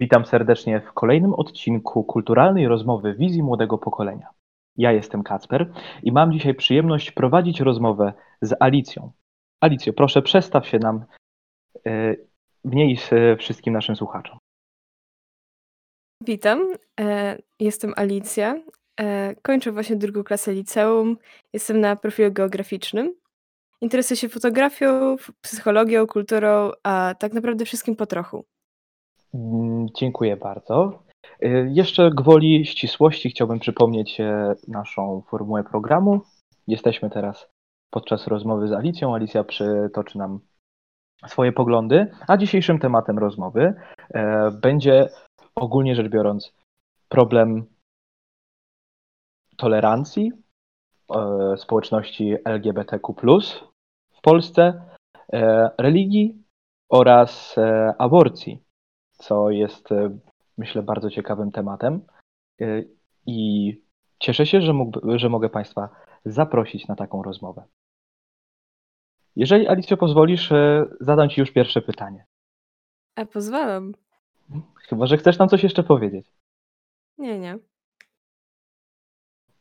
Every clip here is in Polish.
Witam serdecznie w kolejnym odcinku kulturalnej rozmowy Wizji Młodego Pokolenia. Ja jestem Kacper i mam dzisiaj przyjemność prowadzić rozmowę z Alicją. Alicjo, proszę przestaw się nam e, w niej z wszystkim naszym słuchaczom. Witam, e, jestem Alicja. E, kończę właśnie drugą klasę liceum. Jestem na profilu geograficznym. Interesuję się fotografią, psychologią, kulturą, a tak naprawdę wszystkim po trochu. Mm, dziękuję bardzo. Y, jeszcze gwoli ścisłości chciałbym przypomnieć e, naszą formułę programu. Jesteśmy teraz podczas rozmowy z Alicją. Alicja przytoczy nam swoje poglądy, a dzisiejszym tematem rozmowy e, będzie ogólnie rzecz biorąc problem tolerancji e, społeczności LGBTQ w Polsce, religii oraz aborcji co jest, e, myślę, bardzo ciekawym tematem. E, I cieszę się, że, mógł, że mogę Państwa zaprosić na taką rozmowę. Jeżeli Alicjo pozwolisz, e, zadam Ci już pierwsze pytanie. A pozwalam. Chyba, że chcesz nam coś jeszcze powiedzieć. Nie, nie.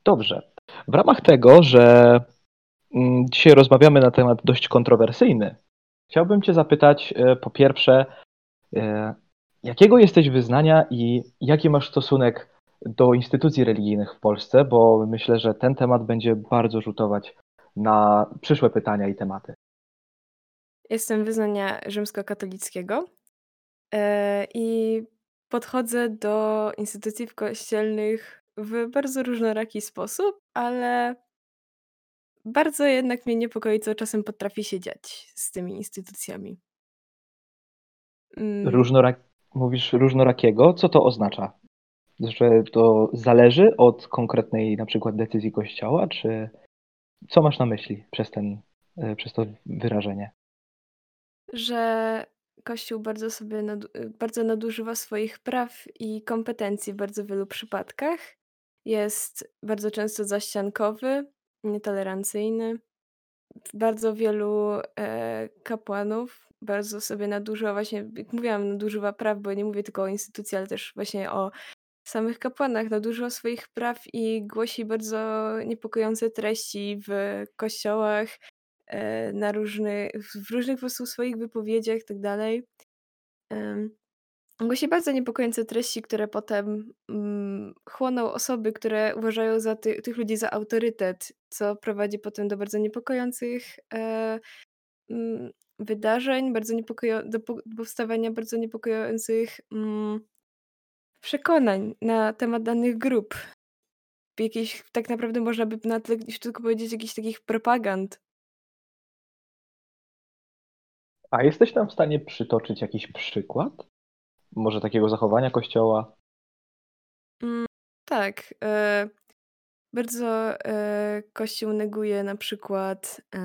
Dobrze. W ramach tego, że mm, dzisiaj rozmawiamy na temat dość kontrowersyjny, chciałbym Cię zapytać po pierwsze, Jakiego jesteś wyznania i jaki masz stosunek do instytucji religijnych w Polsce? Bo myślę, że ten temat będzie bardzo rzutować na przyszłe pytania i tematy. Jestem wyznania rzymskokatolickiego e, i podchodzę do instytucji kościelnych w bardzo różnoraki sposób, ale bardzo jednak mnie niepokoi, co czasem potrafi się dziać z tymi instytucjami. Mm. Mówisz różnorakiego, co to oznacza? Że to zależy od konkretnej na przykład decyzji kościoła, czy co masz na myśli przez, ten, e, przez to wyrażenie? Że Kościół bardzo sobie nadu bardzo nadużywa swoich praw i kompetencji w bardzo wielu przypadkach. Jest bardzo często zaściankowy, nietolerancyjny. Bardzo wielu e, kapłanów bardzo sobie nadużyła właśnie, jak mówiłam, nadużywa praw, bo nie mówię tylko o instytucji, ale też właśnie o samych kapłanach. Nadużywa swoich praw i głosi bardzo niepokojące treści w kościołach, e, na różny, w różnych po prostu swoich wypowiedziach i tak. Głosi bardzo niepokojące treści, które potem mm, chłoną osoby, które uważają za ty, tych ludzi za autorytet, co prowadzi potem do bardzo niepokojących e, mm, wydarzeń, bardzo niepokojo do powstawania bardzo niepokojących, mm, przekonań na temat danych grup. Jakiejś tak naprawdę można by na tle już tylko powiedzieć jakichś takich propagand. A jesteś nam w stanie przytoczyć jakiś przykład? Może takiego zachowania Kościoła? Mm, tak, e, bardzo, e, Kościół neguje na przykład, e,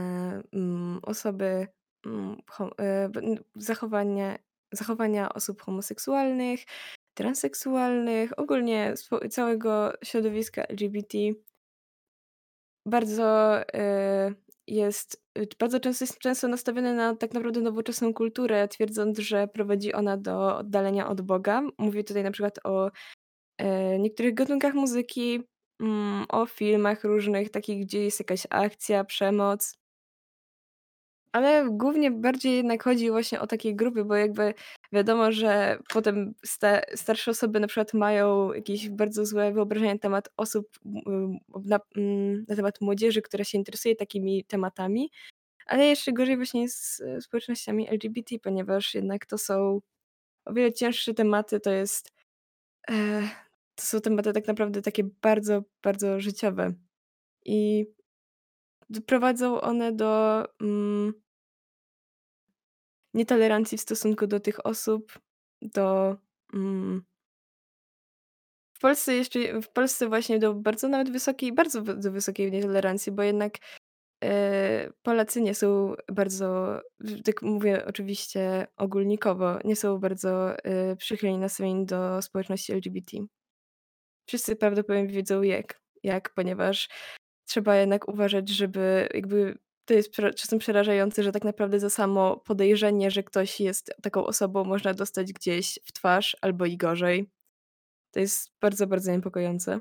mm, osoby Mm, e, zachowanie, zachowania osób homoseksualnych, transseksualnych, ogólnie całego środowiska LGBT. Bardzo e, jest, bardzo często jest często nastawiony na tak naprawdę nowoczesną kulturę, twierdząc, że prowadzi ona do oddalenia od Boga. Mówię tutaj na przykład o e, niektórych gatunkach muzyki, mm, o filmach różnych, takich, gdzie jest jakaś akcja, przemoc. Ale głównie bardziej jednak chodzi właśnie o takie grupy, bo jakby wiadomo, że potem sta starsze osoby na przykład mają jakieś bardzo złe wyobrażenia na temat osób, na, mm, na temat młodzieży, która się interesuje takimi tematami, ale jeszcze gorzej właśnie z społecznościami LGBT, ponieważ jednak to są o wiele cięższe tematy, to jest e, to są tematy tak naprawdę takie bardzo, bardzo życiowe. I doprowadzą one do mm, nietolerancji w stosunku do tych osób, do mm, w Polsce jeszcze, w Polsce właśnie do bardzo nawet wysokiej, bardzo do wysokiej nietolerancji, bo jednak e, Polacy nie są bardzo, tak mówię oczywiście ogólnikowo, nie są bardzo e, przychylni nastawieni do społeczności LGBT. Wszyscy prawdopodobnie wiedzą jak, jak, ponieważ trzeba jednak uważać, żeby jakby to jest czasem przerażające, że tak naprawdę za samo podejrzenie, że ktoś jest taką osobą, można dostać gdzieś w twarz albo i gorzej. To jest bardzo, bardzo niepokojące.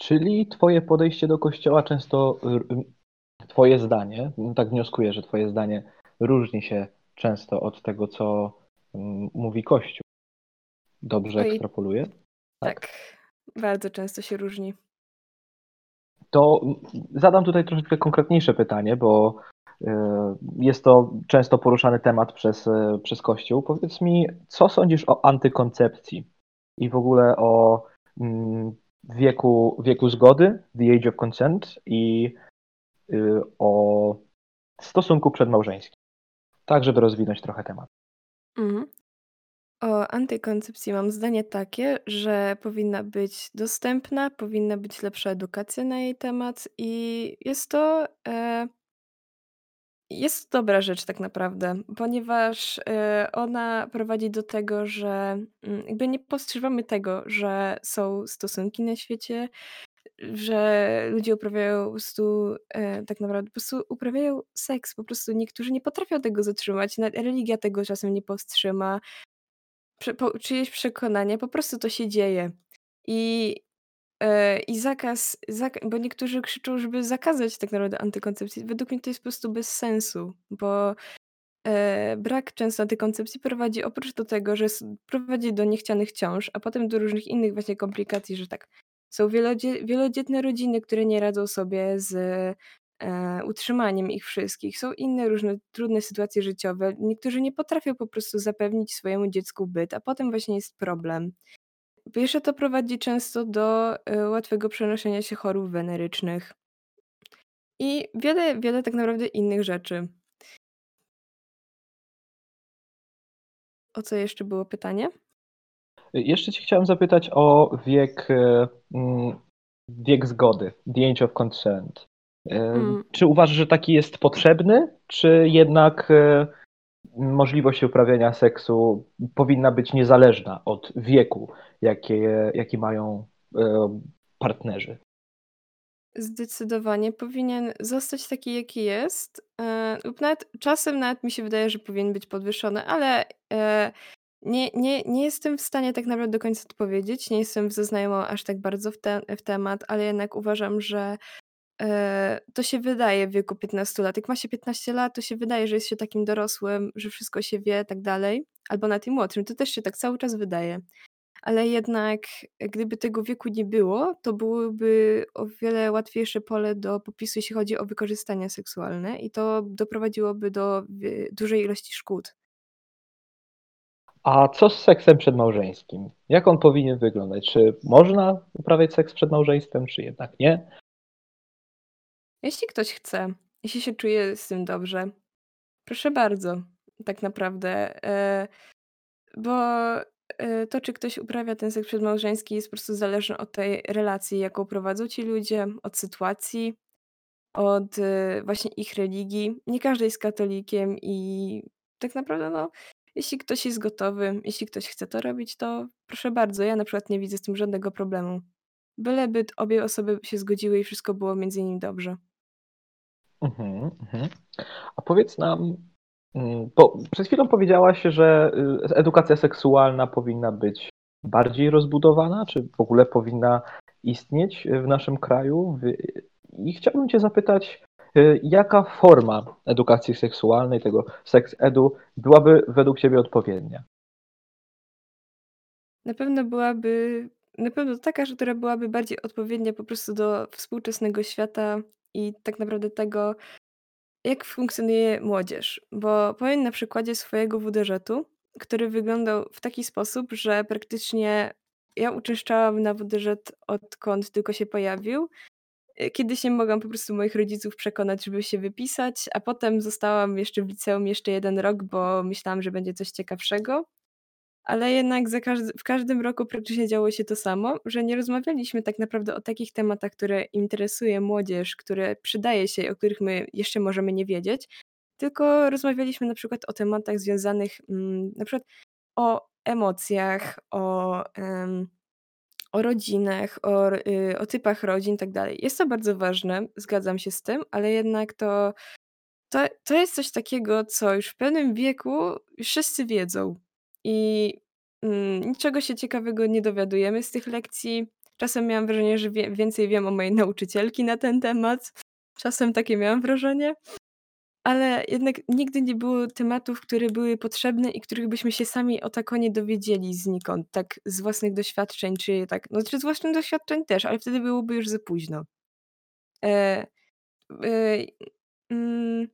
Czyli twoje podejście do kościoła często, twoje zdanie, tak wnioskuję, że twoje zdanie różni się często od tego, co mówi Kościół. Dobrze Oj, ekstrapoluję? Tak. tak, bardzo często się różni. To zadam tutaj troszeczkę konkretniejsze pytanie, bo e, jest to często poruszany temat przez, e, przez Kościół. Powiedz mi, co sądzisz o antykoncepcji i w ogóle o mm, wieku, wieku zgody, the age of consent i y, o stosunku przedmałżeńskim? Tak, żeby rozwinąć trochę temat. Mhm. Antykoncepcji mam zdanie takie, że powinna być dostępna, powinna być lepsza edukacja na jej temat i jest to, e jest to dobra rzecz tak naprawdę, ponieważ, e, ona prowadzi do tego, że, mm, jakby nie postrzegamy tego, że są stosunki na świecie, że ludzie uprawiają po prostu, e, tak naprawdę po prostu uprawiają seks, po prostu niektórzy nie potrafią tego zatrzymać, religia tego czasem nie powstrzyma czyjeś przekonanie, po prostu to się dzieje. I, e, i zakaz zaka bo niektórzy krzyczą, żeby zakazać tak naprawdę antykoncepcji. Według mnie to jest po prostu bez sensu, bo, e, brak często antykoncepcji prowadzi oprócz do tego, że prowadzi do niechcianych ciąż, a potem do różnych innych właśnie komplikacji, że tak, są wielodzie wielodzietne rodziny, które nie radzą sobie z utrzymaniem ich wszystkich. Są inne różne trudne sytuacje życiowe. Niektórzy nie potrafią po prostu zapewnić swojemu dziecku byt, a potem właśnie jest problem. Pierwsze to prowadzi często do e, łatwego przenoszenia się chorób wenerycznych i wiele, wiele tak naprawdę innych rzeczy. O co jeszcze było pytanie? Jeszcze Cię chciałem zapytać o wiek, e, mm, wiek zgody, the age of consent. Mm. Czy uważasz, że taki jest potrzebny, czy jednak e, możliwość uprawiania seksu powinna być niezależna od wieku, jakie, jaki mają e, partnerzy? Zdecydowanie powinien zostać taki, jaki jest. E, lub nawet czasem nawet mi się wydaje, że powinien być podwyższony, ale nie, nie, nie jestem w stanie tak naprawdę do końca odpowiedzieć. Nie jestem zaznajomą aż tak bardzo w, te, w temat, ale jednak uważam, że E, to się wydaje w wieku 15 lat. Jak ma się 15 lat, to się wydaje, że jest się takim dorosłym, że wszystko się wie, tak dalej. Albo na tym młodszym, to też się tak cały czas wydaje. Ale jednak gdyby tego wieku nie było, to byłoby o wiele łatwiejsze pole do popisu, jeśli chodzi o wykorzystanie seksualne i to doprowadziłoby do dużej ilości szkód. A co z seksem przedmałżeńskim? Jak on powinien wyglądać? Czy można uprawiać seks przed małżeństwem, czy jednak nie? Jeśli ktoś chce, jeśli się czuje z tym dobrze, proszę bardzo, tak naprawdę. E, bo e, to, czy ktoś uprawia ten seks przedmałżeński, jest po prostu zależne od tej relacji, jaką prowadzą ci ludzie, od sytuacji, od e, właśnie ich religii. Nie każdy jest katolikiem i tak naprawdę, no, jeśli ktoś jest gotowy, jeśli ktoś chce to robić, to proszę bardzo. Ja na przykład nie widzę z tym żadnego problemu. Byleby obie osoby się zgodziły i wszystko było między nimi dobrze. Mhm, mhm. A powiedz nam, mm, bo przed chwilą powiedziałaś, że y, edukacja seksualna powinna być bardziej rozbudowana, czy w ogóle powinna istnieć w naszym kraju. I chciałbym Cię zapytać, y, jaka forma edukacji seksualnej, tego seks edu, byłaby według Ciebie odpowiednia? Na pewno byłaby, na pewno taka, która byłaby bardziej odpowiednia po prostu do współczesnego świata i tak naprawdę tego, jak funkcjonuje młodzież. Bo powiem na przykładzie swojego WDŻ-u, który wyglądał w taki sposób, że praktycznie ja uczęszczałam na WDŻ odkąd tylko się pojawił. Y, kiedyś nie mogłam po prostu moich rodziców przekonać, żeby się wypisać, a potem zostałam jeszcze w liceum jeszcze jeden rok, bo myślałam, że będzie coś ciekawszego. Ale jednak każdy, w każdym roku praktycznie działo się to samo, że nie rozmawialiśmy tak naprawdę o takich tematach, które interesuje młodzież, które przydaje się, o których my jeszcze możemy nie wiedzieć, tylko rozmawialiśmy na przykład o tematach związanych mm, na przykład o emocjach, o, um, o rodzinach, o y, o typach rodzin i tak. Jest to bardzo ważne, zgadzam się z tym, ale jednak to to to jest coś takiego, co już w pewnym wieku wszyscy wiedzą i, mm, niczego się ciekawego nie dowiadujemy z tych lekcji. Czasem miałam wrażenie, że wie więcej wiem o mojej nauczycielki na ten temat. Czasem takie miałam wrażenie. Ale jednak nigdy nie było tematów, które były potrzebne i których byśmy się sami o tako nie dowiedzieli znikąd, tak z własnych doświadczeń, czy tak no, czy z własnych doświadczeń też, ale wtedy byłoby już za późno. E, y, mm,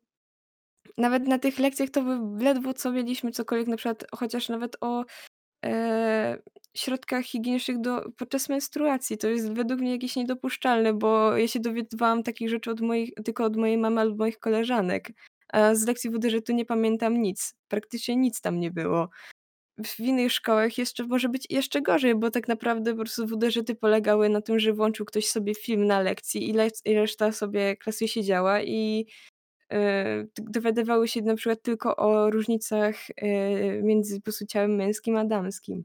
nawet na tych lekcjach to by ledwo co mieliśmy cokolwiek na przykład chociaż nawet o, e, środkach higienicznych do podczas menstruacji. To jest według mnie jakieś niedopuszczalne, bo ja się dowiadywałam takich rzeczy od moich tylko od mojej mamy albo moich koleżanek, a z lekcji WDŻ-u nie pamiętam nic. Praktycznie nic tam nie było. W innych szkołach jeszcze może być jeszcze gorzej, bo tak naprawdę po prostu WDŻ-y polegały na tym, że włączył ktoś sobie film na lekcji i lec i reszta sobie klasy siedziała i, dowiadywały się na przykład tylko o różnicach, y, między po ciałem męskim a damskim.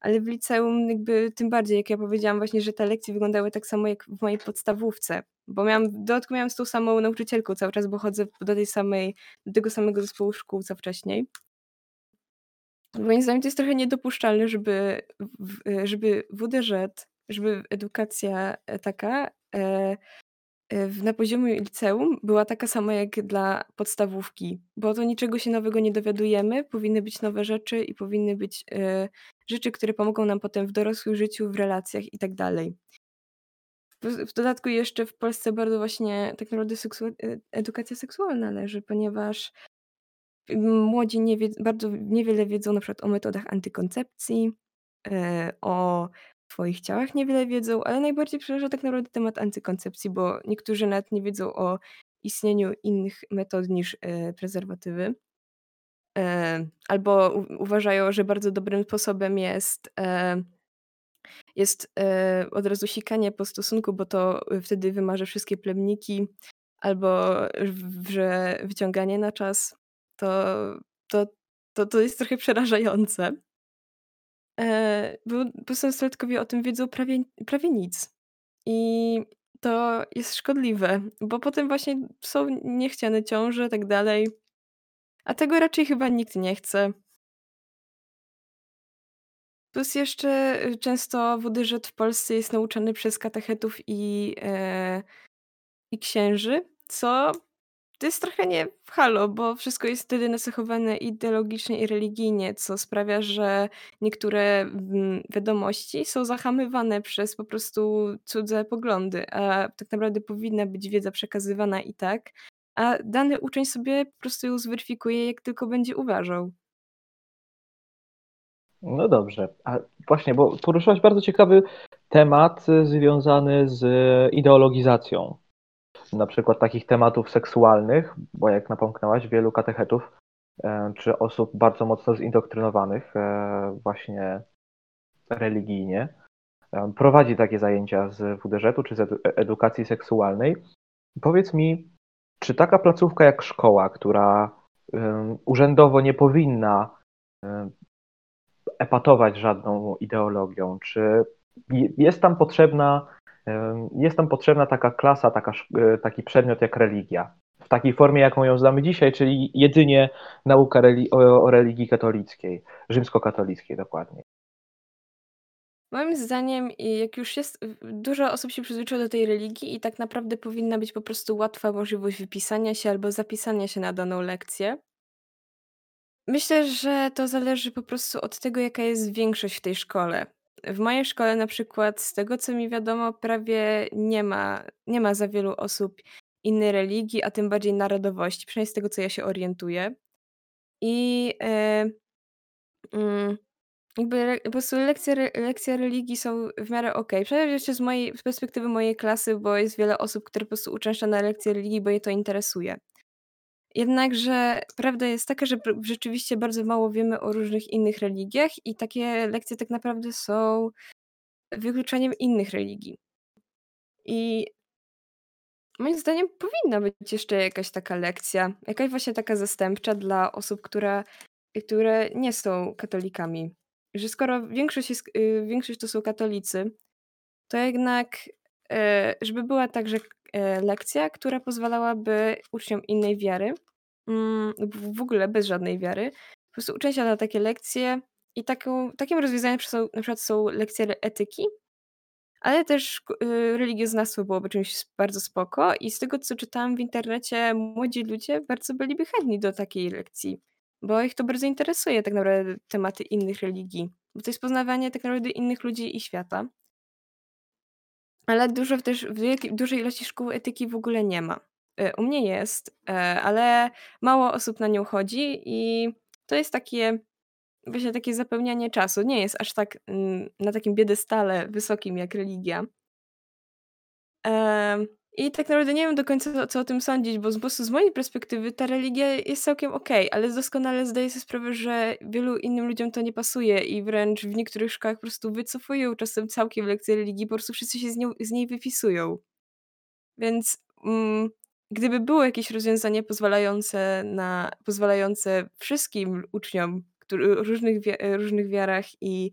Ale w liceum jakby tym bardziej, jak ja powiedziałam właśnie, że te lekcje wyglądały tak samo jak w mojej podstawówce, bo miałam w dodatku miałam z tą samą nauczycielką cały czas, bo chodzę do tej samej do tego samego zespołu szkół co wcześniej. Moim zdaniem to jest trochę niedopuszczalne, żeby w żeby WDŻ, żeby edukacja, e, taka, e, e, w na poziomie liceum była taka sama jak dla podstawówki, bo to niczego się nowego nie dowiadujemy, powinny być nowe rzeczy i powinny być, e, rzeczy, które pomogą nam potem w dorosłym życiu, w relacjach i tak dalej. W dodatku jeszcze w Polsce bardzo właśnie tak naprawdę seksua e edukacja seksualna leży, ponieważ młodzi nie bardzo niewiele wiedzą na przykład o metodach antykoncepcji, e, o swoich ciałach niewiele wiedzą, ale najbardziej przeraża tak naprawdę temat antykoncepcji, bo niektórzy nawet nie wiedzą o istnieniu innych metod niż, e, prezerwatywy. E, albo u uważają, że bardzo dobrym sposobem jest, e jest, e, od razu sikanie po stosunku, bo to wtedy wymaże wszystkie plemniki, albo że wyciąganie na czas. To to to to jest trochę przerażające. E, nastolatkowie o tym wiedzą prawie prawie nic. I to jest szkodliwe, bo potem właśnie są niechciane ciąże, tak dalej. A tego raczej chyba nikt nie chce. Plus jeszcze, y, często WDŻ w Polsce jest nauczany przez katechetów i, e, i księży, co to jest trochę nie halo, bo wszystko jest wtedy nacechowane ideologicznie i religijnie, co sprawia, że niektóre, mm, wiadomości są zahamywane przez po prostu cudze poglądy, a tak naprawdę powinna być wiedza przekazywana i tak, a dany uczeń sobie po prostu ją zweryfikuje, jak tylko będzie uważał. No dobrze, a właśnie, bo poruszyłaś bardzo ciekawy temat y, związany z ideologizacją. Na przykład takich tematów seksualnych, bo jak napomknęłaś, wielu katechetów e, czy osób bardzo mocno zindoktrynowanych e, właśnie religijnie e, prowadzi takie zajęcia z WDŻ-u czy z edukacji seksualnej. Powiedz mi, czy taka placówka jak szkoła, która urzędowo nie powinna epatować żadną ideologią, czy jest tam potrzebna, jest tam potrzebna taka klasa, taka, e, taki przedmiot jak religia. W takiej formie, jaką ją znamy dzisiaj, czyli jedynie nauka reli o, o religii katolickiej, rzymskokatolickiej dokładnie. Moim zdaniem, jak już jest, dużo osób się przyzwyczaiło do tej religii i tak naprawdę powinna być po prostu łatwa możliwość wypisania się albo zapisania się na daną lekcję. Myślę, że to zależy po prostu od tego, jaka jest większość w tej szkole. W mojej szkole na przykład, z tego co mi wiadomo, prawie nie ma nie ma za wielu osób innej religii, a tym bardziej narodowości, przynajmniej z tego, co ja się orientuję. I, mm, jakby po prostu lekcje lekcje religii są w miarę okej. Przynajmniej jeszcze z mojej z perspektywy mojej klasy, bo jest wiele osób, które po prostu uczęszcza na lekcje religii, bo je to interesuje. Jednakże prawda jest taka, że rzeczywiście bardzo mało wiemy o różnych innych religiach i takie lekcje tak naprawdę są wykluczaniem innych religii. I moim zdaniem powinna być jeszcze jakaś taka lekcja, jakaś właśnie taka zastępcza dla osób, które które nie są katolikami. Że skoro większość jest y, większość to są katolicy to jednak, e, żeby była także e, lekcja, która pozwalałaby uczniom innej wiary, mm, w ogóle bez żadnej wiary, po prostu uczeń się na takie lekcje i taką, takim rozwiązaniem są, na przykład są lekcje etyki, ale też y, religioznawstwo byłoby czymś bardzo spoko i z tego, co czytałam w internecie, młodzi ludzie bardzo byliby chętni do takiej lekcji, bo ich to bardzo interesuje tak naprawdę tematy innych religii, bo to jest poznawanie tak naprawdę innych ludzi i świata. Ale dużo też w dużej ilości szkół etyki w ogóle nie ma. E, u mnie jest, e, ale mało osób na nią chodzi i to jest takie właśnie takie zapełnianie czasu. Nie jest aż tak, mm, na takim piedestale wysokim jak religia. I tak naprawdę nie wiem do końca, co o tym sądzić, bo z prostu z mojej perspektywy ta religia jest całkiem okej, ale doskonale zdaję sobie sprawę, że wielu innym ludziom to nie pasuje i wręcz w niektórych szkołach po prostu wycofują czasem całkiem lekcje religii, po prostu wszyscy się z nią z niej wypisują. Więc, mm, gdyby było jakieś rozwiązanie pozwalające na pozwalające wszystkim uczniom, którzy o różnych różnych wiarach i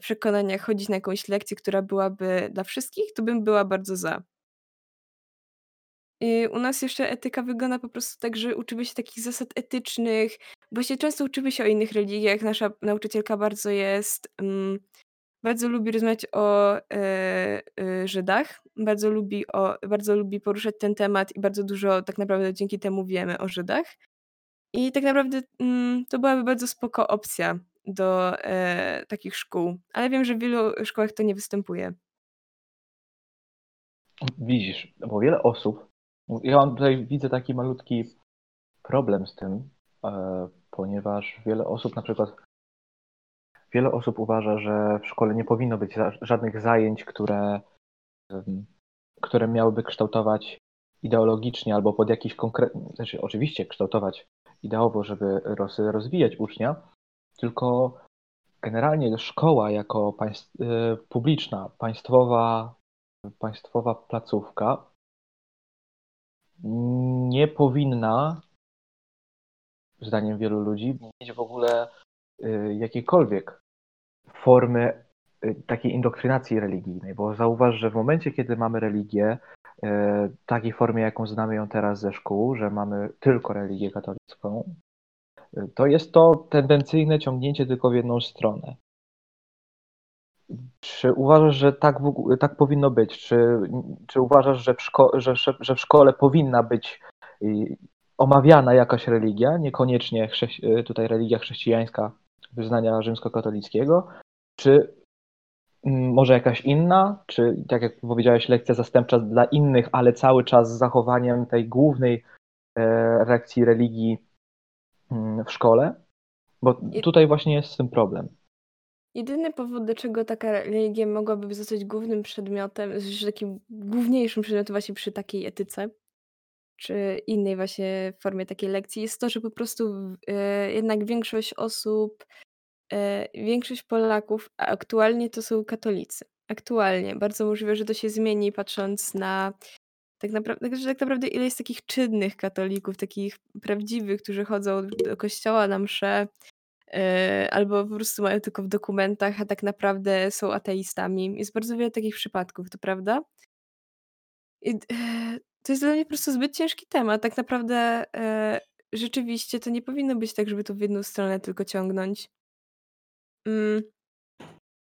przekonaniach chodzić na jakąś lekcję, która byłaby dla wszystkich, to bym była bardzo za. U nas jeszcze etyka wygląda po prostu tak, że uczymy się takich zasad etycznych. Właśnie często uczymy się o innych religiach. Nasza nauczycielka bardzo jest, mm, bardzo lubi rozmawiać o, e, e, Żydach. Bardzo lubi o bardzo lubi poruszać ten temat i bardzo dużo tak naprawdę dzięki temu wiemy o Żydach. I tak naprawdę, mm, to byłaby bardzo spoko opcja do, e, takich szkół, ale wiem, że w wielu szkołach to nie występuje. Widzisz, bo wiele osób ja tutaj widzę taki malutki problem z tym, e, ponieważ wiele osób na przykład wiele osób uważa, że w szkole nie powinno być żadnych zajęć, które, które miałyby kształtować ideologicznie albo pod jakiś konkretny, znaczy oczywiście kształtować ideowo, żeby roz, rozwijać ucznia, tylko generalnie szkoła jako państw, e, publiczna, państwowa, państwowa placówka nie powinna, zdaniem wielu ludzi, mieć w ogóle y, jakiejkolwiek formy y, takiej indoktrynacji religijnej, bo zauważ, że w momencie, kiedy mamy religię y, w takiej formie, jaką znamy ją teraz ze szkół, że mamy tylko religię katolicką, to jest to tendencyjne ciągnięcie tylko w jedną stronę. Czy uważasz, że tak, tak powinno być? Czy, czy uważasz, że w, szko- że, że w szkole powinna być y, omawiana jakaś religia, niekoniecznie y, tutaj religia chrześcijańska wyznania rzymskokatolickiego, czy mm, może jakaś inna, czy tak jak powiedziałeś, lekcja zastępcza dla innych, ale cały czas z zachowaniem tej głównej e, reakcji religii mm, w szkole? Bo tutaj właśnie jest z tym problem. Jedyny powód, dlaczego taka religia mogłaby zostać głównym przedmiotem, że takim główniejszym przedmiotem właśnie przy takiej etyce, czy innej właśnie formie takiej lekcji, jest to, że po prostu e, jednak większość osób, e, większość Polaków aktualnie to są katolicy. Aktualnie. Bardzo możliwe, że to się zmieni, patrząc na tak naprawdę, że tak naprawdę ile jest takich czynnych katolików, takich prawdziwych, którzy chodzą do kościoła na msze, albo po prostu mają tylko w dokumentach, a tak naprawdę są ateistami. Jest bardzo wiele takich przypadków, to prawda? I, e, to jest dla mnie po prostu zbyt ciężki temat. Tak naprawdę e, rzeczywiście to nie powinno być tak, żeby to w jedną stronę tylko ciągnąć. Mm.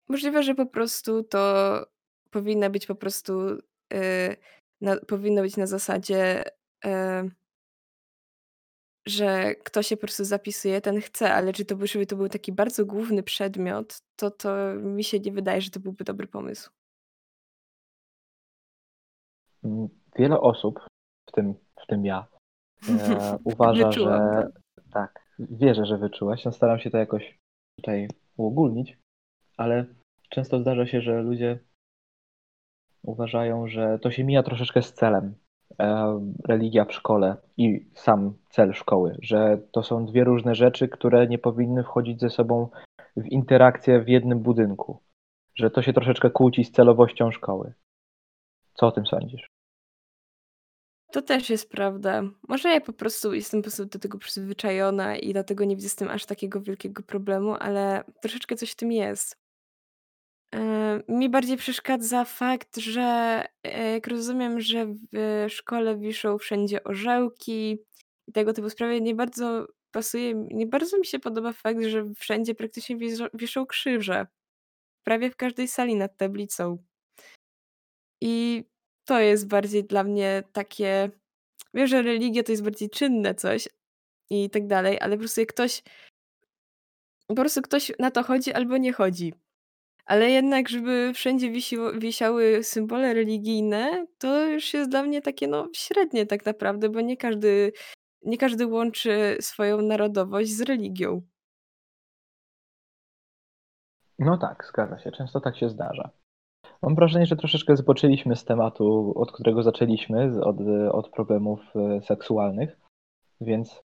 Możliwe, że po prostu to powinna być po prostu e, na, powinno być na zasadzie e, że kto się po prostu zapisuje, ten chce, ale czy to by, żeby to był taki bardzo główny przedmiot, to, to mi się nie wydaje, że to byłby dobry pomysł. Wiele osób, w tym, w tym ja, e, uważa, że tak, wierzę, że wyczułaś. No, staram się to jakoś tutaj uogólnić, ale często zdarza się, że ludzie uważają, że to się mija troszeczkę z celem religia w szkole i sam cel szkoły, że to są dwie różne rzeczy, które nie powinny wchodzić ze sobą w interakcję w jednym budynku, że to się troszeczkę kłóci z celowością szkoły. Co o tym sądzisz? To też jest prawda. Może ja po prostu jestem po prostu do tego przyzwyczajona i dlatego nie widzę z tym aż takiego wielkiego problemu, ale troszeczkę coś w tym jest. E, mi bardziej przeszkadza fakt, że, e, jak rozumiem, że w szkole wiszą wszędzie orzełki i tego typu sprawy, nie bardzo pasuje nie bardzo mi się podoba fakt, że wszędzie praktycznie wiszą krzyże. Prawie w każdej sali nad tablicą. I to jest bardziej dla mnie takie wiem, że religia to jest bardziej czynne coś i tak dalej, ale po prostu jak ktoś po prostu ktoś na to chodzi albo nie chodzi. Ale jednak, żeby wszędzie wisiło wisiały symbole religijne, to już jest dla mnie takie, no, średnie tak naprawdę, bo nie każdy nie każdy łączy swoją narodowość z religią. No tak, zgadza się. Często tak się zdarza. Mam wrażenie, że troszeczkę zboczyliśmy z tematu, od którego zaczęliśmy, od, od problemów e, seksualnych, więc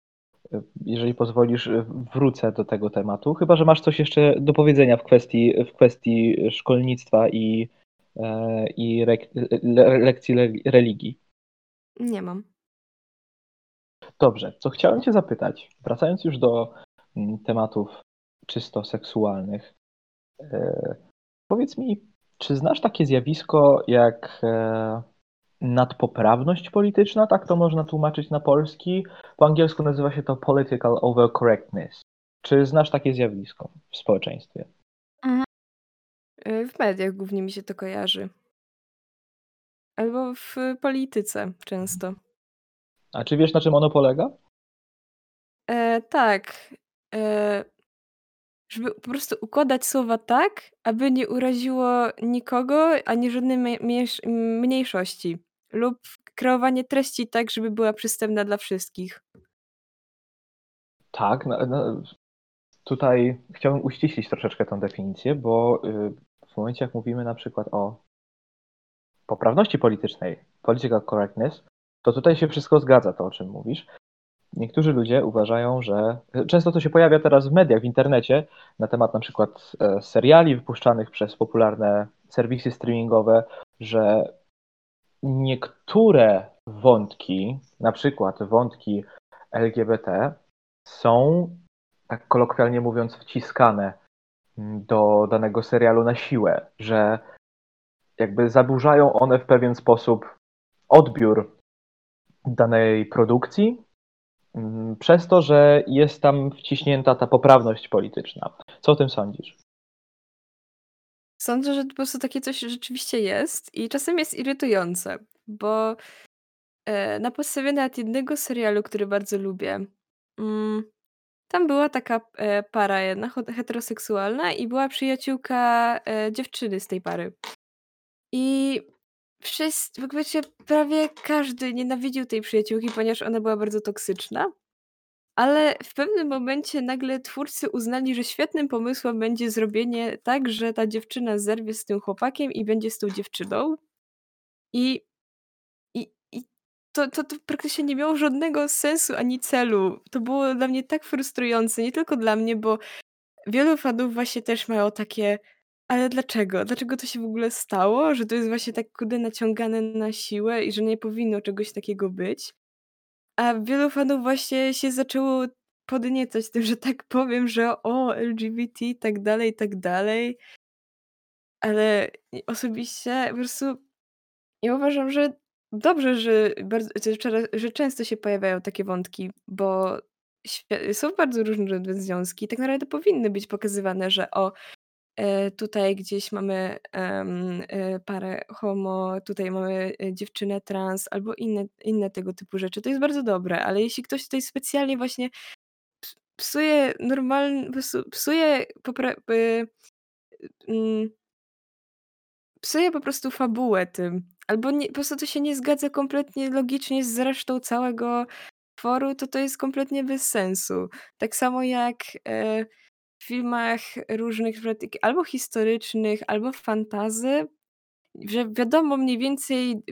jeżeli pozwolisz, e, wrócę do tego tematu. Chyba, że masz coś jeszcze do powiedzenia w kwestii, w kwestii szkolnictwa i, i re, le, lekcji religii. Nie mam. Dobrze, co chciałem Cię zapytać, wracając już do mm, tematów czysto seksualnych, powiedz mi, czy znasz takie zjawisko jak e, nadpoprawność polityczna? Tak to można tłumaczyć na polski. Po angielsku nazywa się to political overcorrectness. Czy znasz takie zjawisko w społeczeństwie? Mhm. W mediach głównie mi się to kojarzy. Albo w polityce często. A czy wiesz, na czym ono polega? E, tak. E, żeby po prostu układać słowa tak, aby nie uraziło nikogo, ani żadnej mniejszości. Lub kreowanie treści tak, żeby była przystępna dla wszystkich. Tak, no, no, tutaj chciałbym uściślić troszeczkę tę definicję, bo y, w momencie jak mówimy na przykład o poprawności politycznej, political correctness, to tutaj się wszystko zgadza, to o czym mówisz. Niektórzy ludzie uważają, że często to się pojawia teraz w mediach, w internecie, na temat na przykład e, seriali wypuszczanych przez popularne serwisy streamingowe, że niektóre wątki, na przykład wątki LGBT, są, tak kolokwialnie mówiąc, wciskane do danego serialu na siłę, że jakby zaburzają one w pewien sposób odbiór danej produkcji, Mm, przez to, że jest tam wciśnięta ta poprawność polityczna. Co o tym sądzisz? Sądzę, że po prostu takie coś rzeczywiście jest i czasem jest irytujące, bo e, na podstawie nawet jednego serialu, który bardzo lubię, mm, tam była taka e, para jedna heteroseksualna i była przyjaciółka e, dziewczyny z tej pary. I Wszyscy, w ogóle prawie każdy nienawidził tej przyjaciółki, ponieważ ona była bardzo toksyczna. Ale w pewnym momencie nagle twórcy uznali, że świetnym pomysłem będzie zrobienie tak, że ta dziewczyna zerwie z tym chłopakiem i będzie z tą dziewczyną. I, i, i to, to, to praktycznie nie miało żadnego sensu ani celu. To było dla mnie tak frustrujące, nie tylko dla mnie, bo wielu fanów właśnie też mają takie ale dlaczego? Dlaczego to się w ogóle stało? Że to jest właśnie tak kurde naciągane na siłę i że nie powinno czegoś takiego być? A wielu fanów właśnie się zaczęło podniecać tym, że tak powiem, że o LGBT i tak dalej, i tak dalej. Ale osobiście po prostu ja uważam, że dobrze, że, bardzo, że często się pojawiają takie wątki, bo są bardzo różne związki. Tak naprawdę powinny być pokazywane, że o, tutaj gdzieś mamy e, parę homo, tutaj mamy e, dziewczynę trans albo inne inne tego typu rzeczy. To jest bardzo dobre, ale jeśli ktoś tutaj specjalnie właśnie psuje normalny psuje popra mm psuje po prostu fabułę tym, albo nie po prostu to się nie zgadza kompletnie logicznie z resztą całego tworu, to to jest kompletnie bez sensu. Tak samo jak, filmach różnych albo historycznych, albo fantazy, że wiadomo mniej więcej,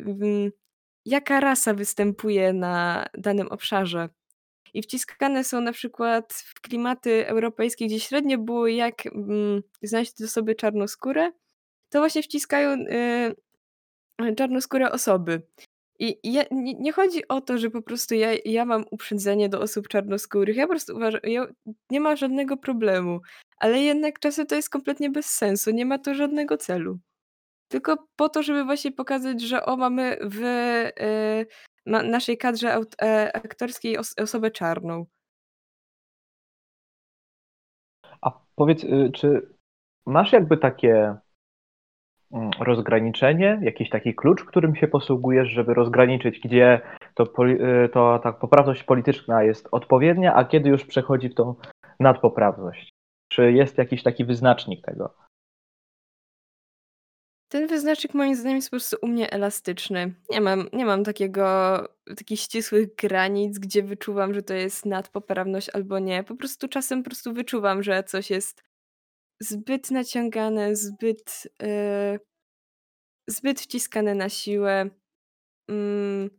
jaka rasa występuje na danym obszarze. I wciskane są na przykład w klimaty europejskie, gdzie średnio było jak, mm, znaleźć do sobie czarnoskórę, to właśnie wciskają, y, czarnoskóre osoby. I ja nie nie chodzi o to, że po prostu ja ja mam uprzedzenie do osób czarnoskórych. Ja po prostu uważam ja nie ma żadnego problemu, ale jednak czasem to jest kompletnie bez sensu, nie ma to żadnego celu. Tylko po to, żeby właśnie pokazać, że o mamy w, y, na naszej kadrze aut e, aktorskiej os osobę czarną. A powiedz, y, czy masz jakby takie rozgraniczenie, jakiś taki klucz, którym się posługujesz, żeby rozgraniczyć, gdzie to, y, to ta poprawność polityczna jest odpowiednia, a kiedy już przechodzi w tą nadpoprawność? Czy jest jakiś taki wyznacznik tego? Ten wyznacznik moim zdaniem jest po prostu u mnie elastyczny. Nie mam nie mam takiego takich ścisłych granic, gdzie wyczuwam, że to jest nadpoprawność albo nie. Po prostu czasem po prostu wyczuwam, że coś jest zbyt naciągane, zbyt, yy, zbyt wciskane na siłę. Mm,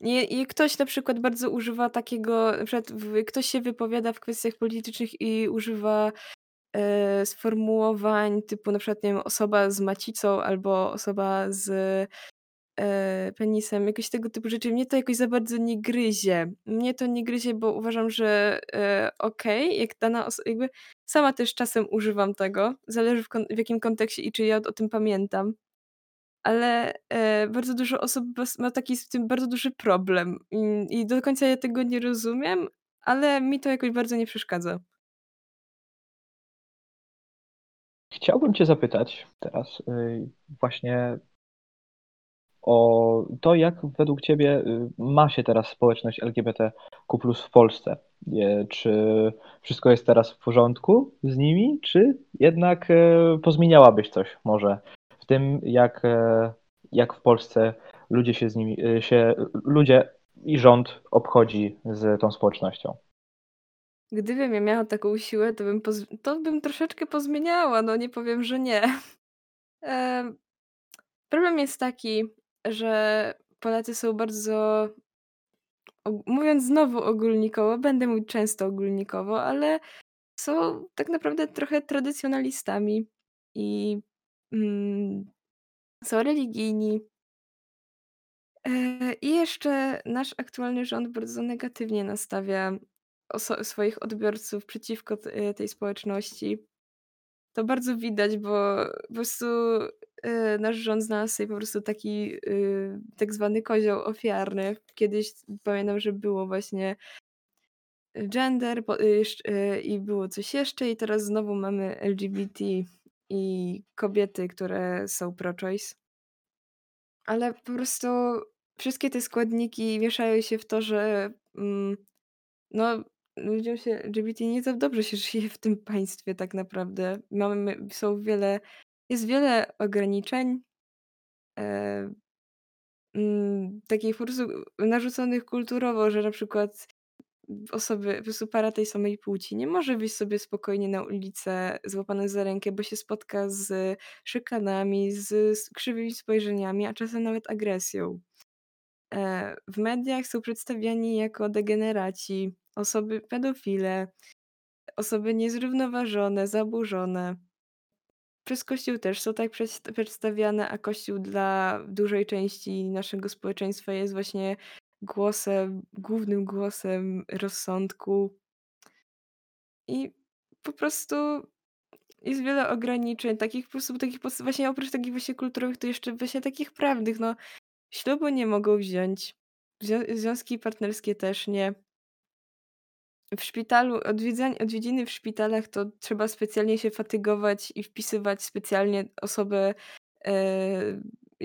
i ktoś na przykład bardzo używa takiego na przykład ktoś się wypowiada w kwestiach politycznych i używa e, sformułowań typu na przykład, nie wiem, osoba z macicą albo osoba z e, penisem, jakieś tego typu rzeczy. Mnie to jakoś za bardzo nie gryzie. Mnie to nie gryzie, bo uważam, że e, okej, jak dana osoba, jakby sama też czasem używam tego, zależy w, w jakim kontekście i czy ja o tym pamiętam. Ale e, bardzo dużo osób ma taki z tym bardzo duży problem i, i do końca ja tego nie rozumiem, ale mi to jakoś bardzo nie przeszkadza. Chciałbym Cię zapytać teraz y, właśnie o to, jak według Ciebie y, ma się teraz społeczność LGBTQ w Polsce. Czy wszystko jest teraz w porządku z nimi, czy jednak y, pozmieniałabyś coś może w tym, jak, jak w Polsce ludzie się z nimi, się, ludzie i rząd obchodzi z tą społecznością? Gdybym ja miała taką siłę, to bym poz to bym troszeczkę pozmieniała, no nie powiem, że nie. problem jest taki, że Polacy są bardzo mówiąc znowu ogólnikowo, będę mówić często ogólnikowo, ale są tak naprawdę trochę tradycjonalistami i, mm, są religijni. Eee, I jeszcze nasz aktualny rząd bardzo negatywnie nastawia swoich odbiorców przeciwko tej społeczności. To bardzo widać, bo po prostu, nasz rząd znalazł sobie po prostu taki, yy, tak zwany kozioł ofiarny. Kiedyś pamiętam, że było właśnie gender po yy, i było coś jeszcze i teraz znowu mamy LGBT i kobiety, które są pro-choice. Ale po prostu wszystkie te składniki mieszają się w to, że, mm, no, ludziom się LGBT nie za dobrze się żyje w tym państwie tak naprawdę. Mamy są wiele jest wiele ograniczeń, e, mm, narzuconych kulturowo, że na przykład osoby, para tej samej płci nie może wyjść sobie spokojnie na ulicę złapane za rękę, bo się spotka z szykanami, z, z krzywymi spojrzeniami, a czasem nawet agresją. E, w mediach są przedstawiani jako degeneraci, osoby pedofile, osoby niezrównoważone, zaburzone. Przez Kościół też są tak przedstawiane, a Kościół dla dużej części naszego społeczeństwa jest właśnie głosem, głównym głosem rozsądku. I po prostu jest wiele ograniczeń, takich po prostu takich właśnie oprócz takich właśnie kulturowych, to jeszcze właśnie takich prawnych, no ślubu nie mogą wziąć, związki partnerskie też nie. W szpitalu odwiedziny w szpitalach to trzeba specjalnie się fatygować i wpisywać specjalnie osobę, e,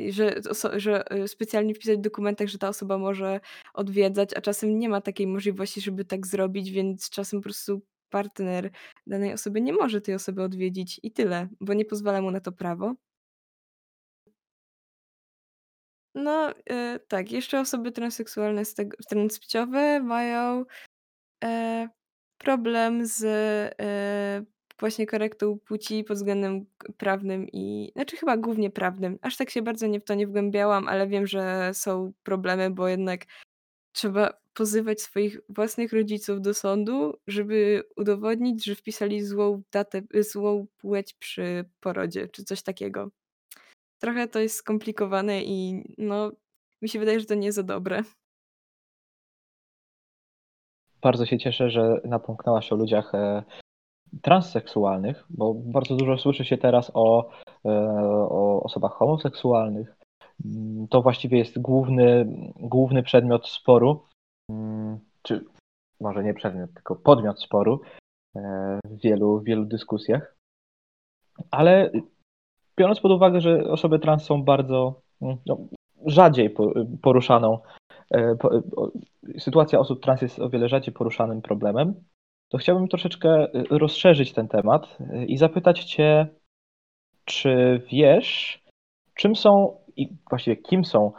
że że, e, specjalnie wpisać w dokumentach, że ta osoba może odwiedzać, a czasem nie ma takiej możliwości, żeby tak zrobić, więc czasem po prostu partner danej osoby nie może tej osoby odwiedzić i tyle, bo nie pozwala mu na to prawo. No, y, tak, jeszcze osoby transseksualne z tego transpłciowe mają, e, problem z, e, właśnie korektą płci pod względem prawnym i znaczy chyba głównie prawnym. Aż tak się bardzo nie w to nie wgłębiałam, ale wiem, że są problemy, bo jednak trzeba pozywać swoich własnych rodziców do sądu, żeby udowodnić, że wpisali złą datę złą płeć przy porodzie, czy coś takiego. Trochę to jest skomplikowane i no Mi się wydaje, że to nie za dobre. Bardzo się cieszę, że napomknęłaś o ludziach e, transseksualnych, bo bardzo dużo słyszy się teraz o, e, o osobach homoseksualnych. Mm, to właściwie jest główny, główny przedmiot sporu, mm, czy może nie przedmiot, tylko podmiot sporu e, w wielu, wielu dyskusjach. Ale biorąc pod uwagę, że osoby trans są bardzo mm, no, rzadziej poruszaną, sytuacja osób trans jest o wiele rzadziej poruszanym problemem, to chciałbym troszeczkę e, rozszerzyć ten temat i zapytać Cię, czy wiesz, czym są i właściwie kim są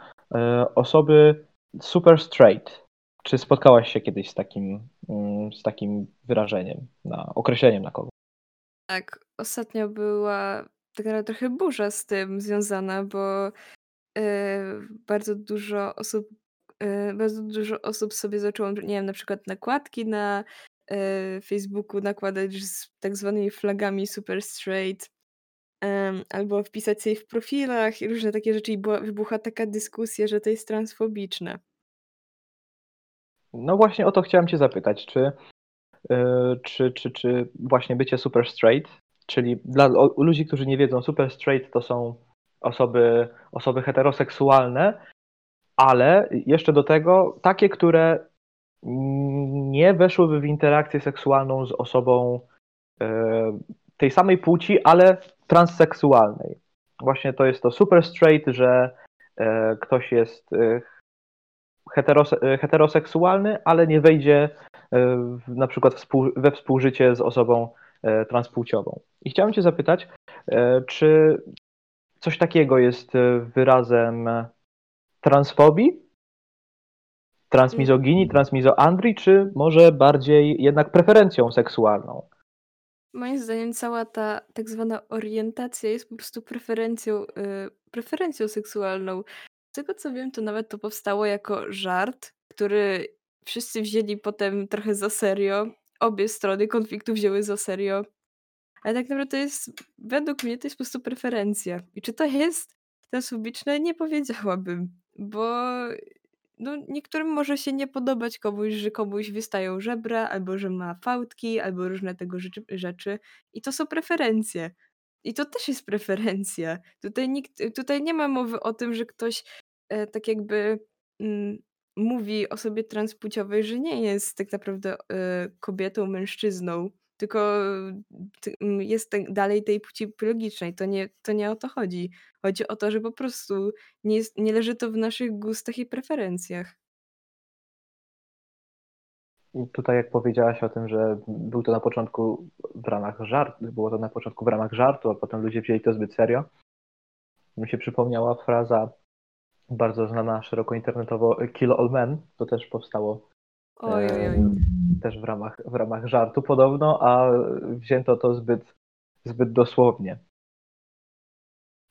osoby super straight? Czy spotkałaś się kiedyś z takim, mm, z takim wyrażeniem, na, określeniem na kogo? Tak, ostatnio była tak naprawdę trochę burza z tym związana, bo bardzo dużo osób bardzo dużo osób sobie zaczęło, nie wiem, na przykład nakładki na yy, Facebooku nakładać z tak zwanymi flagami super straight, albo wpisać sobie w profilach i różne takie rzeczy i była, wybuchła taka dyskusja, że to jest transfobiczne. No właśnie o to chciałem Cię zapytać, czy, yy, czy, czy, czy właśnie bycie super straight, czyli dla o, ludzi, którzy nie wiedzą, super straight to są osoby, osoby heteroseksualne, ale jeszcze do tego takie, które nie weszłyby w interakcję seksualną z osobą yy, tej samej płci, ale transseksualnej. Właśnie to jest to super straight, że yy, ktoś jest heterose heteroseksualny, ale nie wejdzie e, na przykład we współżycie z osobą e, transpłciową. I chciałem Cię zapytać, e, czy coś takiego jest wyrazem transfobii, transmizoginii, transmizoandrii, czy może bardziej jednak preferencją seksualną? Moim zdaniem cała ta tak zwana orientacja jest po prostu preferencją, yy, preferencją seksualną. Z tego co wiem, to nawet to powstało jako żart, który wszyscy wzięli potem trochę za serio. Obie strony konfliktu wzięły za serio. Ale tak naprawdę to jest, według mnie, to jest po prostu preferencja. I czy to jest transfobiczne? Nie powiedziałabym, bo no, niektórym może się nie podobać komuś, że komuś wystają żebra, albo że ma fałdki, albo różne tego rzeczy. I to są preferencje. I to też jest preferencja. Tutaj, nikt, tutaj nie ma mowy o tym, że ktoś e, tak jakby mm, mówi osobie transpłciowej, że nie jest tak naprawdę e, kobietą, mężczyzną, tylko jest dalej tej płci biologicznej. To nie, to nie o to chodzi. Chodzi o to, że po prostu nie, jest, nie leży to w naszych gustach i preferencjach. Tutaj jak powiedziałaś o tym, że był to na początku w ramach żartu, było to na początku w ramach żartu, a potem ludzie wzięli to zbyt serio, mi się przypomniała fraza bardzo znana szeroko internetowo Kill All Men, to też powstało oj, oj, oj. Też w ramach, w ramach żartu podobno, a wzięto to zbyt, zbyt dosłownie.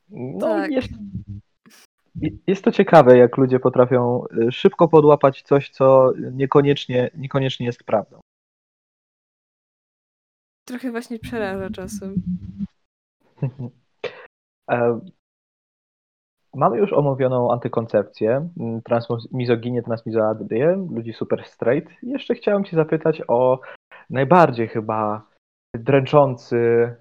No tak. jest, jest to ciekawe, jak ludzie potrafią y, szybko podłapać coś, co niekoniecznie, niekoniecznie jest prawdą. Trochę właśnie przeraża czasem. Mamy już omówioną antykoncepcję, transmizoginię, transmizoadrię, ludzi super straight. Jeszcze chciałem Cię zapytać o najbardziej chyba dręczący,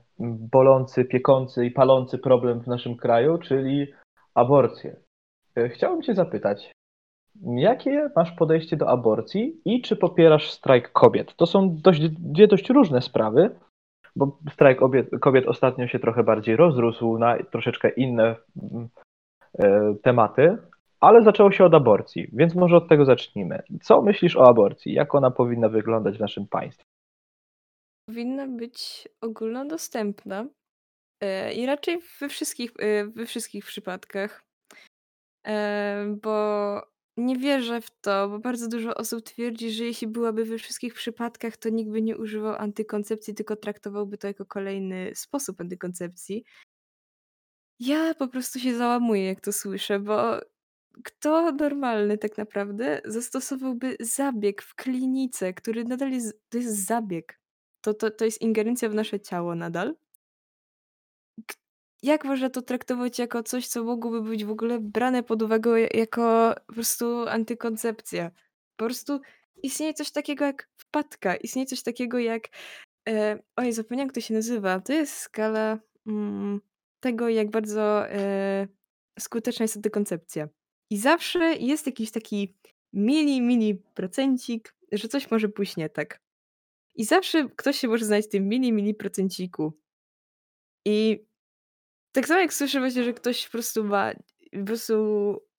bolący, piekący i palący problem w naszym kraju, czyli aborcję. E, chciałbym Cię zapytać, jakie masz podejście do aborcji i czy popierasz strajk kobiet? To są dość, dwie dość różne sprawy, bo strajk kobiet, ostatnio się trochę bardziej rozrósł na troszeczkę inne e, tematy, ale zaczęło się od aborcji, więc może od tego zacznijmy. Co myślisz o aborcji? Jak ona powinna wyglądać w naszym państwie? Powinna być ogólnodostępna e, i raczej we wszystkich, we wszystkich przypadkach. Bo nie wierzę w to, bo bardzo dużo osób twierdzi, że jeśli byłaby we wszystkich przypadkach, to nikt by nie używał antykoncepcji, tylko traktowałby to jako kolejny sposób antykoncepcji. Ja po prostu się załamuję, jak to słyszę, bo kto normalny tak naprawdę zastosowałby zabieg w klinice, który nadal jest, to jest zabieg. To, to, to jest ingerencja w nasze ciało nadal jak można to traktować jako coś, co mogłoby być w ogóle brane pod uwagę jako po prostu antykoncepcja? Po prostu istnieje coś takiego jak wpadka, istnieje coś takiego jak e, oj, zapomniałam jak to się nazywa. To jest skala mm, tego, jak bardzo e, skuteczna jest antykoncepcja. I zawsze jest jakiś taki mini, mini procencik, że coś może pójść nie tak. I zawsze ktoś się może znaleźć w tym mini, mini procenciku. I tak samo jak słyszę właśnie, że ktoś po prostu ma po prostu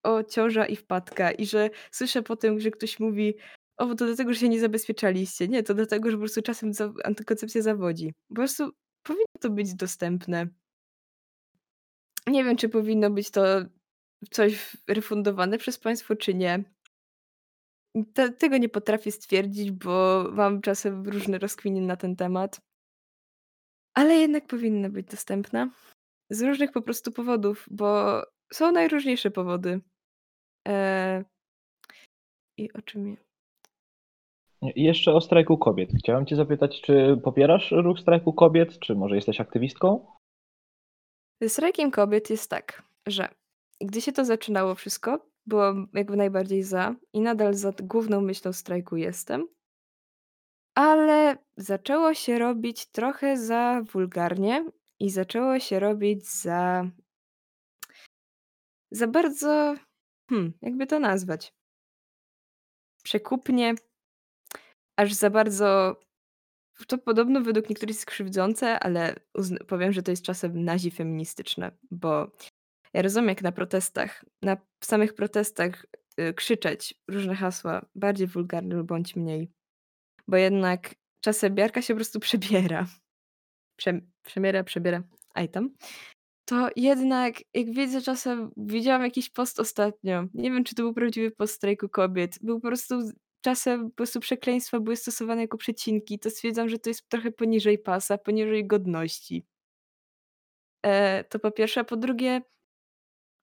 o ciąża i wpadka i że słyszę potem, że ktoś mówi o, to dlatego, że się nie zabezpieczaliście. Nie, to dlatego, że po prostu czasem za antykoncepcja zawodzi. Po prostu powinno to być dostępne. Nie wiem, czy powinno być to coś refundowane przez państwo, czy nie. Te, tego nie potrafię stwierdzić, bo mam czasem różne rozkminy na ten temat. Ale jednak powinna być dostępna. Z różnych po prostu powodów, bo są najróżniejsze powody. Eee... I o czym je? Jeszcze o strajku kobiet. Chciałem Cię zapytać, czy popierasz ruch strajku kobiet, czy może jesteś aktywistką? Strajkiem kobiet jest tak, że gdy się to zaczynało wszystko, byłam jakby najbardziej za i nadal za główną myślą strajku jestem. Ale zaczęło się robić trochę za wulgarnie i zaczęło się robić za za bardzo hmm, jakby to nazwać? Przekupnie, aż za bardzo to podobno według niektórych jest krzywdzące, ale powiem, że to jest czasem nazi feministyczne, bo ja rozumiem, jak na protestach, na samych protestach y, krzyczeć różne hasła, bardziej wulgarne lub bądź mniej. Bo jednak czasem Biarka się po prostu przebiera. Prze, przemiera, przebiera, aj tam. To jednak, jak widzę czasem, widziałam jakiś post ostatnio, nie wiem, czy to był prawdziwy post strajku kobiet, był po prostu czasem po prostu przekleństwa były stosowane jako przecinki, to stwierdzam, że to jest trochę poniżej pasa, poniżej godności. E, to po pierwsze. A po drugie,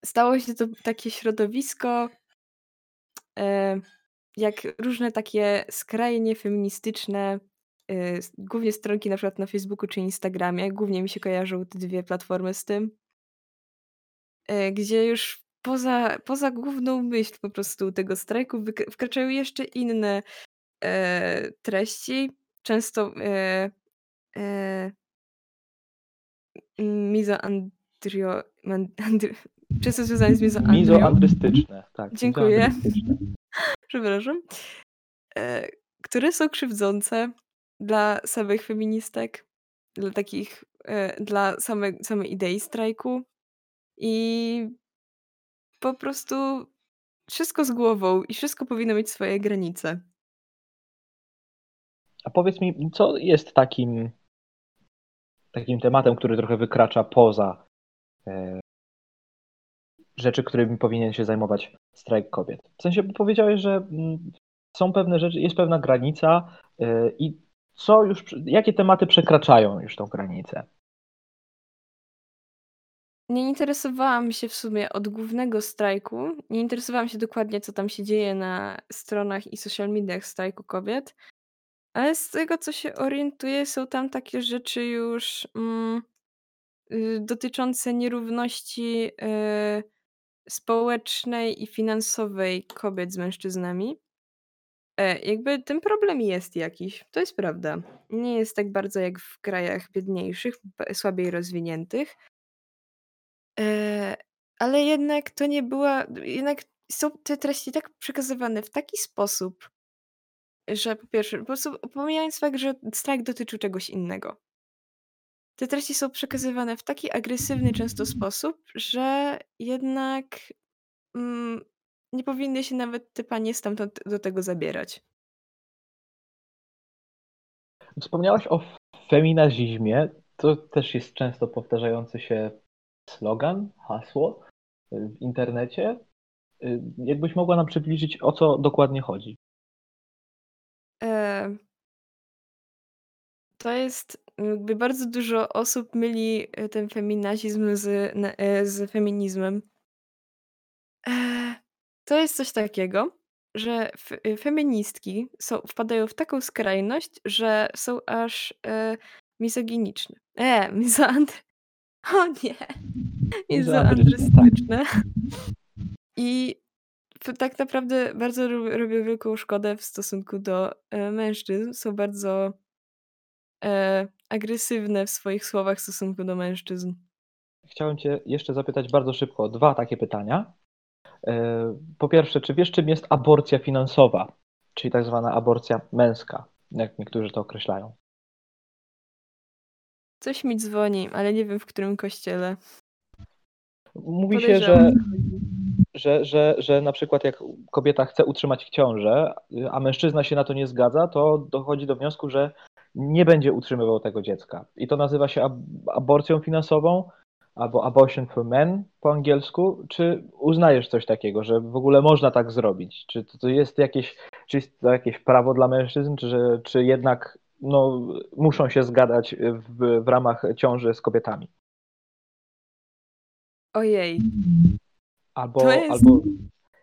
stało się to takie środowisko, e, jak różne takie skrajnie feministyczne, e, głównie stronki na przykład na Facebooku czy Instagramie, głównie mi się kojarzą te dwie platformy z tym, e, gdzie już poza, poza główną myśl po prostu tego strajku wkraczają jeszcze inne e, treści, często e, e, mizoandrio, andry, często związane z mizoandrią. Mizoandrystyczne, tak. Dziękuję. Przepraszam. E, które są krzywdzące dla samych feministek, dla takich, e, dla same, samej idei strajku i po prostu wszystko z głową i wszystko powinno mieć swoje granice. A powiedz mi, co jest takim, takim tematem, który trochę wykracza poza e, rzeczy, którymi powinien się zajmować strajk kobiet? W sensie powiedziałeś, że mm, są pewne rzeczy, jest pewna granica e, i co już, jakie tematy przekraczają już tą granicę? Nie interesowałam się w sumie od głównego strajku. Nie interesowałam się dokładnie, co tam się dzieje na stronach i social mediach strajku kobiet. Ale z tego, co się orientuję, są tam takie rzeczy już mm, y, dotyczące nierówności y, społecznej i finansowej kobiet z mężczyznami. E, jakby ten problem jest jakiś, to jest prawda. Nie jest tak bardzo jak w krajach biedniejszych, słabiej rozwiniętych. E, ale jednak to nie była jednak są te treści tak przekazywane w taki sposób, że po pierwsze, po prostu pomijając fakt, że strajk dotyczył czegoś innego. Te treści są przekazywane w taki agresywny często sposób, że jednak mm, nie powinny się nawet te panie stamtąd do tego zabierać. Wspomniałaś o feminazizmie. To też jest często powtarzający się slogan, hasło w internecie. Jakbyś mogła nam przybliżyć, o co dokładnie chodzi? E, to jest jakby bardzo dużo osób myli e, ten feminazizm z, e, z feminizmem. To jest coś takiego, że feministki są, wpadają w taką skrajność, że są aż e, misoginiczne. E, misandry. O nie! Jest za Andrystyczne. I tak naprawdę bardzo robią wielką szkodę w stosunku do, e, mężczyzn. Są bardzo, e, agresywne w swoich słowach w stosunku do mężczyzn. Chciałem cię jeszcze zapytać bardzo szybko o dwa takie pytania. E, po pierwsze, czy wiesz, czym jest aborcja finansowa, czyli tak zwana aborcja męska, jak niektórzy to określają? Coś mi dzwoni, ale nie wiem w którym kościele. Mówi się, że, że, że, że na przykład jak kobieta chce utrzymać ciążę, a mężczyzna się na to nie zgadza, to dochodzi do wniosku, że nie będzie utrzymywał tego dziecka. I to nazywa się aborcją finansową albo abortion for men po angielsku. Czy uznajesz coś takiego, że w ogóle można tak zrobić? Czy to jest jakieś, czy jest to jakieś prawo dla mężczyzn, czy, czy jednak no, muszą się zgadać w, w ramach ciąży z kobietami? Ojej. Albo, jest... albo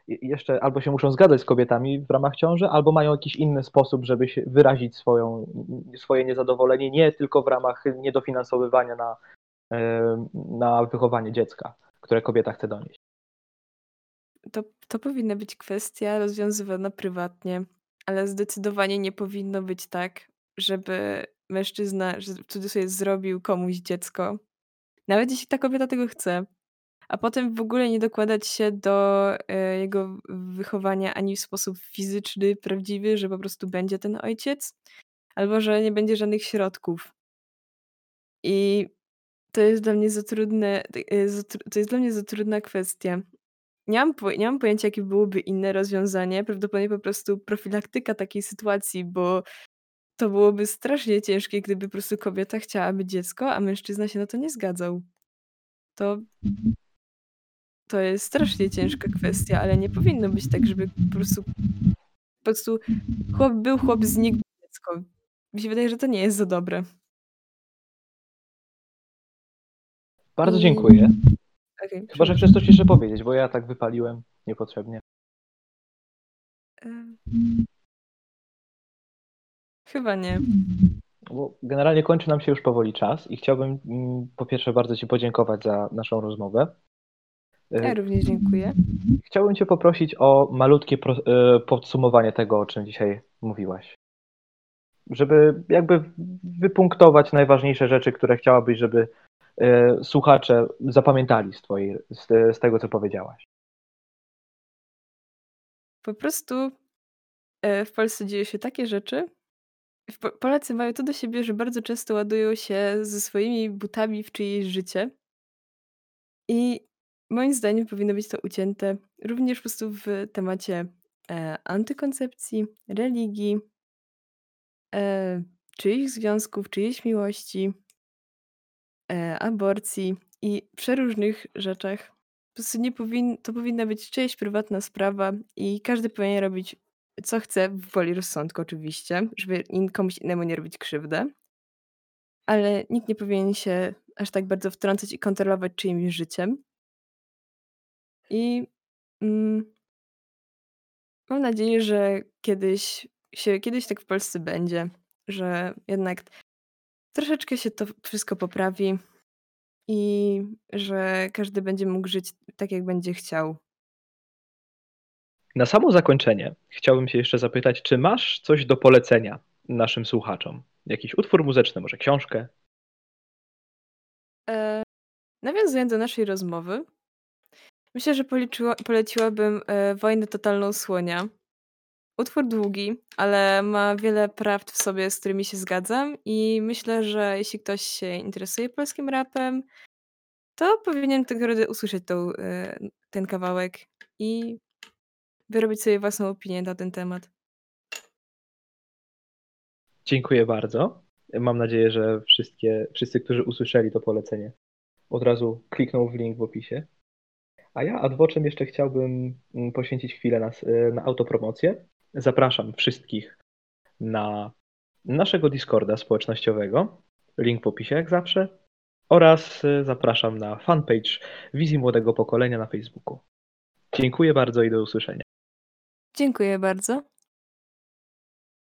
jeszcze albo się muszą zgadzać z kobietami w ramach ciąży, albo mają jakiś inny sposób, żeby wyrazić swoją, swoje niezadowolenie, nie tylko w ramach niedofinansowywania na, na wychowanie dziecka, które kobieta chce donieść. To, to powinna być kwestia rozwiązywana prywatnie, ale zdecydowanie nie powinno być tak, żeby mężczyzna, że w cudzysłowie zrobił komuś dziecko, nawet jeśli ta kobieta tego chce, a potem w ogóle nie dokładać się do e, jego wychowania ani w sposób fizyczny, prawdziwy, że po prostu będzie ten ojciec, albo że nie będzie żadnych środków. I to jest dla mnie za trudne, e, to jest dla mnie za trudna kwestia. Nie mam, po, nie mam pojęcia, jakie byłoby inne rozwiązanie. Prawdopodobnie po prostu profilaktyka takiej sytuacji, bo to byłoby strasznie ciężkie, gdyby po prostu kobieta chciała być dziecko, a mężczyzna się na to nie zgadzał. To to jest strasznie ciężka kwestia, ale nie powinno być tak, żeby po prostu po prostu chłop był, chłop znikł, dziecko. Mi się wydaje, że to nie jest za dobre. Bardzo dziękuję. Okay, Chyba, że chcesz coś jeszcze powiedzieć, bo ja tak wypaliłem niepotrzebnie. Chyba nie. Bo generalnie kończy nam się już powoli czas i chciałbym mm, po pierwsze bardzo Ci podziękować za naszą rozmowę. Ja e, również dziękuję. Chciałbym Cię poprosić o malutkie e, podsumowanie tego, o czym dzisiaj mówiłaś. Żeby jakby wypunktować najważniejsze rzeczy, które chciałabyś, żeby e, słuchacze zapamiętali z, twojej, z, z tego, co powiedziałaś. Po prostu w Polsce dzieją się takie rzeczy. Polacy mają to do siebie, że bardzo często ładują się ze swoimi butami w czyjeś życie. I Moim zdaniem powinno być to ucięte również po prostu w temacie, e, antykoncepcji, religii e, czyichś związków, czyjejś miłości e, aborcji i przeróżnych rzeczach. Po prostu nie powin to powinna być czyjaś prywatna sprawa i każdy powinien robić, co chce, w woli rozsądku oczywiście, żeby komuś innemu nie robić krzywdę. Ale nikt nie powinien się aż tak bardzo wtrącać i kontrolować czyimś życiem. I mm, mam nadzieję, że kiedyś się kiedyś tak w Polsce będzie, że jednak troszeczkę się to wszystko poprawi i że każdy będzie mógł żyć tak, jak będzie chciał. Na samo zakończenie chciałbym się jeszcze zapytać, czy masz coś do polecenia naszym słuchaczom? Jakiś utwór muzyczny, może książkę? E, nawiązując do naszej rozmowy, Myślę, że policzyła, poleciłabym e, Wojnę Totalną Słonia. Utwór długi, ale ma wiele prawd w sobie, z którymi się zgadzam i myślę, że jeśli ktoś się interesuje polskim rapem, to powinien tak naprawdę usłyszeć tą, e, ten kawałek i wyrobić sobie własną opinię na ten temat. Dziękuję bardzo. Mam nadzieję, że wszystkie, wszyscy, którzy usłyszeli to polecenie, od razu klikną w link w opisie. A ja adwoczem jeszcze chciałbym mm, poświęcić chwilę na, y, na autopromocję. Zapraszam wszystkich na naszego Discorda społecznościowego. Link w opisie jak zawsze. Oraz y, zapraszam na fanpage Wizji Młodego Pokolenia na Facebooku. Dziękuję bardzo i do usłyszenia. Dziękuję bardzo.